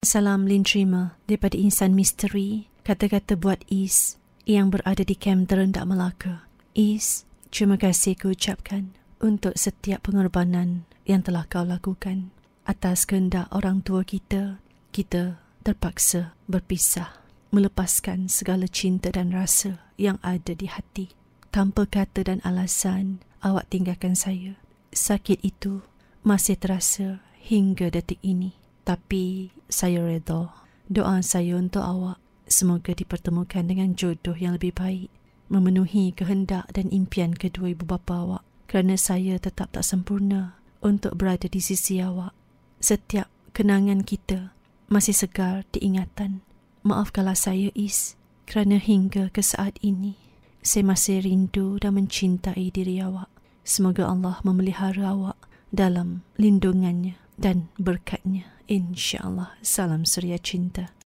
Salam Lin terima daripada insan misteri kata-kata buat Is yang berada di kem terendak Melaka. Is, terima kasih ku ucapkan untuk setiap pengorbanan yang telah kau lakukan. Atas kehendak orang tua kita, kita terpaksa berpisah. Melepaskan segala cinta dan rasa yang ada di hati. Tanpa kata dan alasan, awak tinggalkan saya. Sakit itu masih terasa hingga detik ini. Tapi saya redha. Doa saya untuk awak semoga dipertemukan dengan jodoh yang lebih baik. Memenuhi kehendak dan impian kedua ibu bapa awak. Kerana saya tetap tak sempurna untuk berada di sisi awak. Setiap kenangan kita masih segar diingatan. Maafkanlah saya, Is, kerana hingga ke saat ini, saya masih rindu dan mencintai diri awak. Semoga Allah memelihara awak dalam lindungannya dan berkatnya. InsyaAllah. Salam Suria Cinta.